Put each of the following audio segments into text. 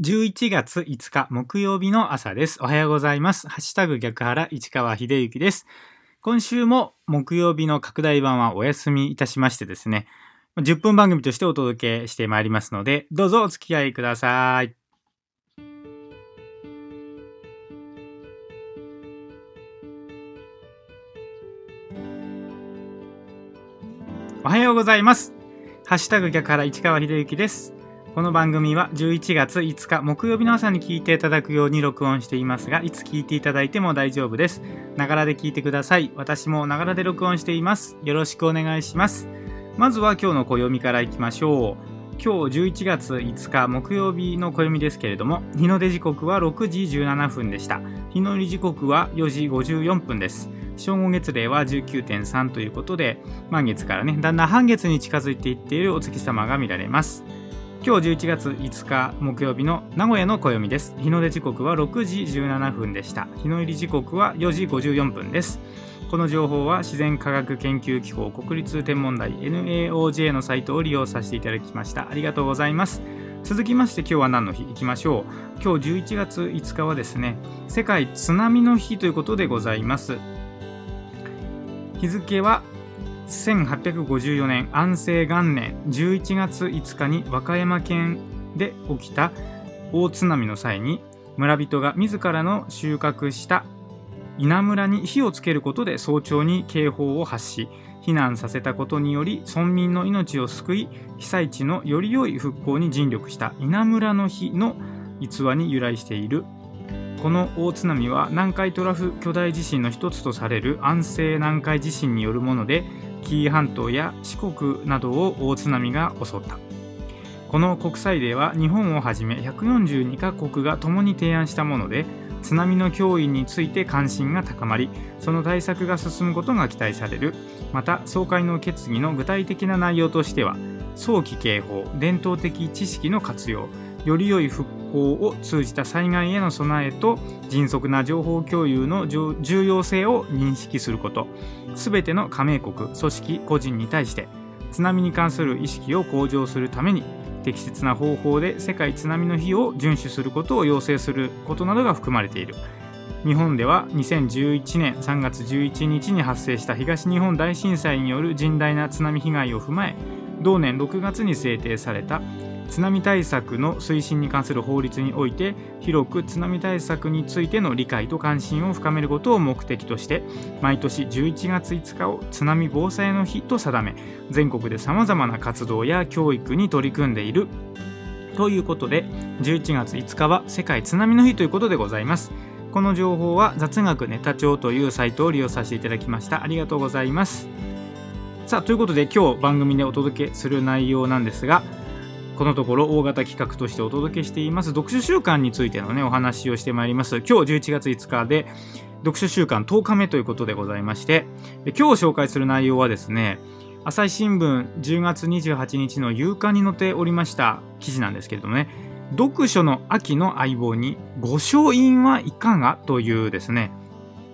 11月5日木曜日の朝です。おはようございます。ハッシュタグ逆原市川秀幸です。今週も木曜日の拡大版はお休みいたしましてですね、10分番組としてお届けしてまいりますので、どうぞお付き合いください。おはようございます。ハッシュタグ逆原市川秀幸です。この番組は11月5日木曜日の朝に聞いていただくように録音していますが、いつ聞いていただいても大丈夫です。ながらで聞いてください。私もながらで録音しています。よろしくお願いします。まずは今日の暦からいきましょう。今日11月5日木曜日の暦ですけれども、日の出時刻は6時17分でした。日の入り時刻は4時54分です。正午月齢は19.3ということで、満月からね、だんだん半月に近づいていっているお月様が見られます。今日11月5日木曜日の名古屋の暦です。日の出時刻は6時17分でした。日の入り時刻は4時54分です。この情報は自然科学研究機構国立天文台 NAOJ のサイトを利用させていただきました。ありがとうございます。続きまして今日は何の日？いきましょう。今日11月5日はですね、世界津波の日ということでございます。日付は1854年安政元年11月5日に和歌山県で起きた大津波の際に村人が自らの収穫した稲村に火をつけることで早朝に警報を発し避難させたことにより村民の命を救い被災地のより良い復興に尽力した稲村の日の逸話に由来している。この大津波は南海トラフ巨大地震の一つとされる安政南海地震によるもので紀伊半島や四国などを大津波が襲った。この国際デーは日本をはじめ142カ国が共に提案したもので津波の脅威について関心が高まりその対策が進むことが期待される。また総会の決議の具体的な内容としては早期警報伝統的知識の活用より良い復興を通じた災害への備えと迅速な情報共有の重要性を認識すること。すべての加盟国組織個人に対して津波に関する意識を向上するために適切な方法で世界津波の日を遵守することを要請することなどが含まれている。日本では2011年3月11日に発生した東日本大震災による甚大な津波被害を踏まえ同年6月に制定された津波対策の推進に関する法律において広く津波対策についての理解と関心を深めることを目的として毎年11月5日を津波防災の日と定め全国でさまざまな活動や教育に取り組んでいる。ということで11月5日は世界津波の日ということでございます。この情報は雑学ネタ帳というサイトを利用させていただきました。ありがとうございます。さあということで今日番組でお届けする内容なんですがこのところ大型企画としてお届けしています読書週間についてのねお話をしてまいります。今日11月5日で読書週間10日目ということでございまして今日紹介する内容はですね朝日新聞10月28日の夕刊に載っておりました記事なんですけれどもね読書の秋の相棒に御書印はいかがというですね、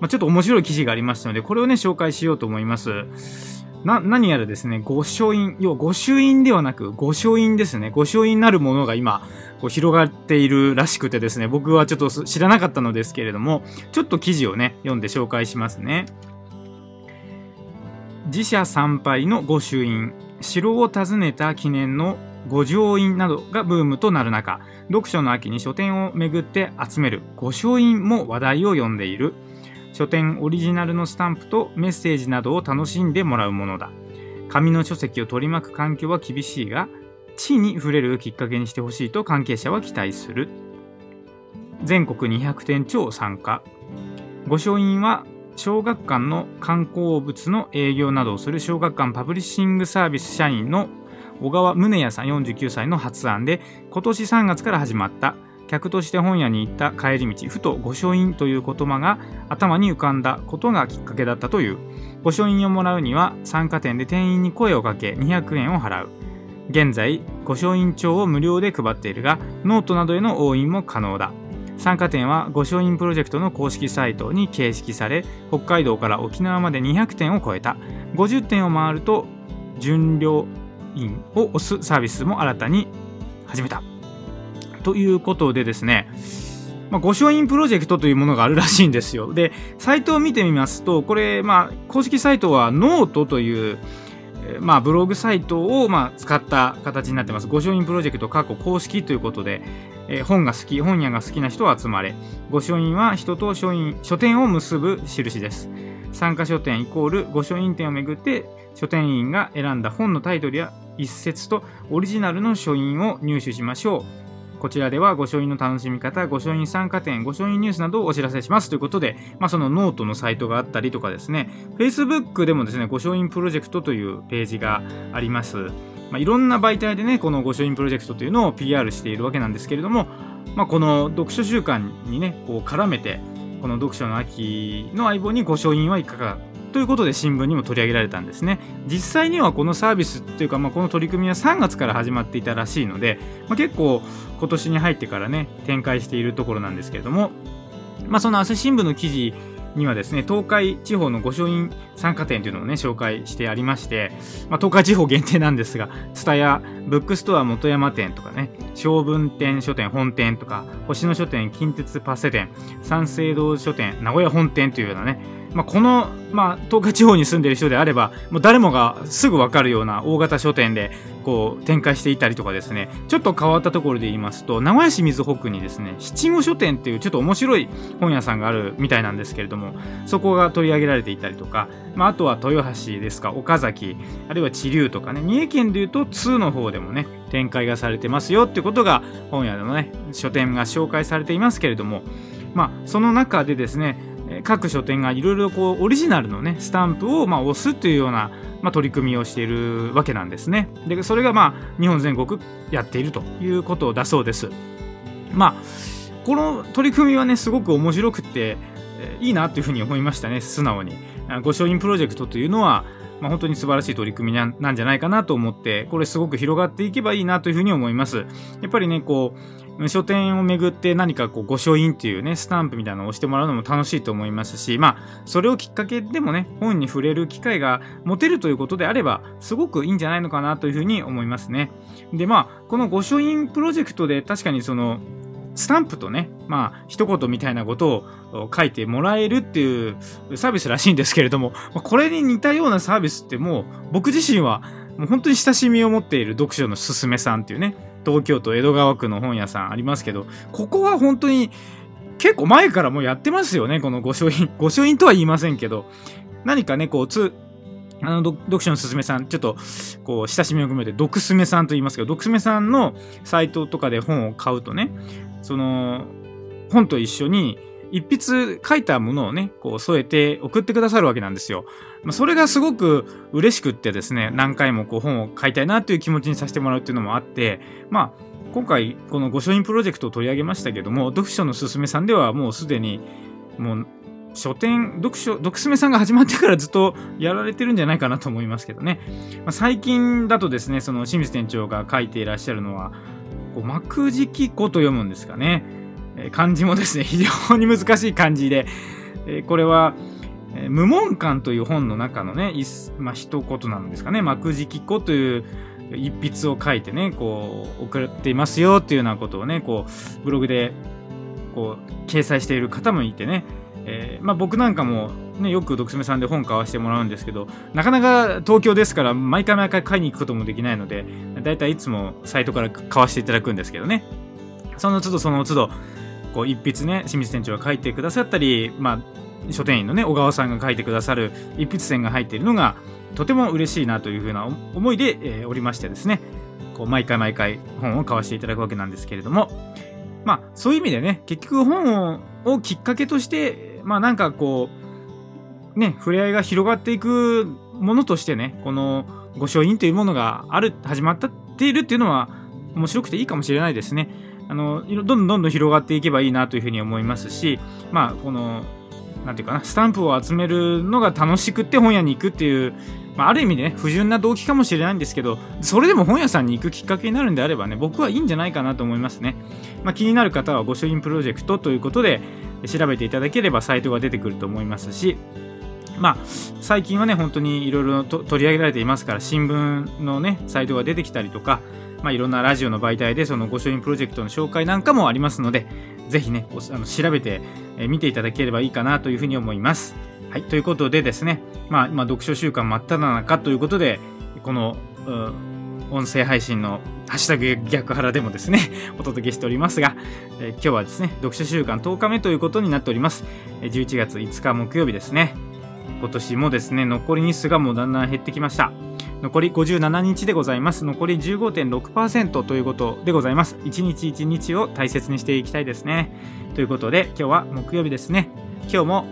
まあ、ちょっと面白い記事がありましたのでこれをね紹介しようと思います。な、何やらですね、御書印、要は御朱印ではなく、御書印ですね。御書印なるものが今、こう広がっているらしくてですね、僕はちょっと知らなかったのですけれども、ちょっと記事をね、読んで紹介しますね。自社参拝の御朱印、城を訪ねた記念の御城印などがブームとなる中、読書の秋に書店を巡って集める御書印も話題を呼んでいる。書店オリジナルのスタンプとメッセージなどを楽しんでもらうものだ。紙の書籍を取り巻く環境は厳しいが地に触れるきっかけにしてほしいと関係者は期待する。全国200店長参加。御書印は小学館の観光物の営業などをする小学館パブリッシングサービス社員の小川宗也さん49歳の発案で今年3月から始まった。客として本屋に行った帰り道ふと御書印という言葉が頭に浮かんだことがきっかけだったという。御書印をもらうには参加店で店員に声をかけ200円を払う。現在御書印帳を無料で配っているがノートなどへの押印も可能だ。参加店は御書印プロジェクトの公式サイトに掲示され北海道から沖縄まで200店を超えた。50店を回ると巡了印を押すサービスも新たに始めた。ということでですね、まあ、御書印プロジェクトというものがあるらしいんですよ。で、サイトを見てみますと、これ、まあ、公式サイトはノートという、まあ、ブログサイトを、まあ、使った形になってます。御書印プロジェクトカッコ公式ということで、えー、本が好き、本屋が好きな人は集まれ。御書印は人と書印書店を結ぶ印です。参加書店イコール御書印店をめぐって書店員が選んだ本のタイトルや一節とオリジナルの書印を入手しましょう。こちらではご書印の楽しみ方、ご書印参加店、ご書印ニュースなどをお知らせしますということで、まあ、そのノートのサイトがあったりとかですね、Facebook でもですね、ご書印プロジェクトというページがあります。まあ、いろんな媒体でね、このご書印プロジェクトというのを PR しているわけなんですけれども、まあ、この読書習慣にね、こう絡めて、この読書の秋の相棒にご書印はいかがということで新聞にも取り上げられたんですね。実際にはこのサービスというか、まあ、この取り組みは3月から始まっていたらしいので、まあ、結構今年に入ってからね展開しているところなんですけれども、まあ、その朝日新聞の記事にはですね、東海地方の御書院参加店というのをね、紹介してありまして、まあ、東海地方限定なんですが、蔦屋、ブックストア元山店とかね、小文店書店本店とか、星野書店近鉄パセ店、三省堂書店名古屋本店というようなね、まあ、この、まあ、東海地方に住んでる人であれば、もう誰もがすぐわかるような大型書店で、こう、展開していたりとかですね、ちょっと変わったところで言いますと、名古屋市瑞穂区にですね、七五書店っていうちょっと面白い本屋さんがあるみたいなんですけれども、そこが取り上げられていたりとか、まあ、あとは豊橋ですか、岡崎、あるいは知立とかね、三重県でいうと通の方でもね、展開がされてますよってことが、本屋のね、書店が紹介されていますけれども、まあ、その中でですね、各書店がいろいろこうオリジナルのねスタンプをまあ押すというような、まあ、取り組みをしているわけなんですね。でそれがまあ日本全国やっているということだそうです。まあこの取り組みはねすごく面白くて、いいなというふうに思いましたね素直に。御書印プロジェクトというのはまあ、本当に素晴らしい取り組みなんじゃないかなと思って、これすごく広がっていけばいいなというふうに思います。やっぱりね、こう、書店をめぐって何かこう、御書印っていうね、スタンプみたいなのを押してもらうのも楽しいと思いますし、まあ、それをきっかけでもね、本に触れる機会が持てるということであれば、すごくいいんじゃないのかなというふうに思いますね。で、まあ、この御書印プロジェクトで確かにその、スタンプとね、まあ、一言みたいなことを書いてもらえるっていうサービスらしいんですけれども、これに似たようなサービスってもう、僕自身はもう本当に親しみを持っている読書のすすめさんっていうね、東京都江戸川区の本屋さんありますけど、ここは本当に結構前からもうやってますよね、この御書印。御書印とは言いませんけど、何かね、こう、あの、読書のすすめさん、ちょっと、こう、親しみを込めて、読すめさんと言いますけど、読すめさんのサイトとかで本を買うとね、その、本と一緒に、一筆書いたものをね、こう添えて送ってくださるわけなんですよ。まあ、それがすごく嬉しくってですね、何回もこう本を買いたいなっていう気持ちにさせてもらうっていうのもあって、まあ、今回この御書印プロジェクトを取り上げましたけども、読書のすすめさんではもうすでに、もう書店、読書、読すめさんが始まってからずっとやられてるんじゃないかなと思いますけどね。まあ、最近だとですね、その清水店長が書いていらっしゃるのは、こう幕敷子と読むんですかね。えー、漢字もですね、非常に難しい漢字で、えー、これは、えー、無門館という本の中のね、まあ、一言なんですかね、幕敷子という一筆を書いてね、こう、送っていますよっていうようなことをね、こう、ブログで、こう、掲載している方もいてね、えー、まあ、僕なんかも、ね、よく読書さんで本買わせてもらうんですけどなかなか東京ですから毎回毎回買いに行くこともできないのでだいたいいつもサイトから買わせていただくんですけどね。その都度その都度こう一筆ね清水店長が書いてくださったり、まあ、書店員のね小川さんが書いてくださる一筆線が入っているのがとても嬉しいなというふうな思いで、えー、おりましてですね。こう毎回毎回本を買わせていただくわけなんですけれども。まあそういう意味でね結局本をきっかけとしてまあなんかこう、ね、触れ合いが広がっていくものとしてね、この御書印というものがある、始まっているっていうのは面白くていいかもしれないですね。あの、どんどんどんどん広がっていけばいいなというふうに思いますし、まあ、この、なんていうかな、スタンプを集めるのが楽しくって本屋に行くっていう、まあ、ある意味でね、不純な動機かもしれないんですけど、それでも本屋さんに行くきっかけになるんであればね、僕はいいんじゃないかなと思いますね。まあ、気になる方は御書印プロジェクトということで、調べていただければサイトが出てくると思いますし、まあ、最近はね、本当にいろいろ取り上げられていますから、新聞のね、サイトが出てきたりとか、まあ、いろんなラジオの媒体でその御書印プロジェクトの紹介なんかもありますので、ぜひね、あの調べてみていただければいいかなというふうに思います。はい、ということでですね、まあ、今読書週間真っ只中ということで、この、音声配信のハッシュタグ逆腹でもですね、お届けしておりますが、えー、今日はですね、読書週間10日目ということになっております。11月5日木曜日ですね。今年もですね、残り日数がもうだんだん減ってきました。残り57日でございます。残り15.6%ということでございます。1日1日を大切にしていきたいですね。ということで、今日は木曜日ですね。今日も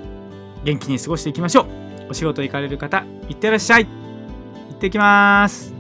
元気に過ごしていきましょう。お仕事行かれる方、いってらっしゃい。行ってきます。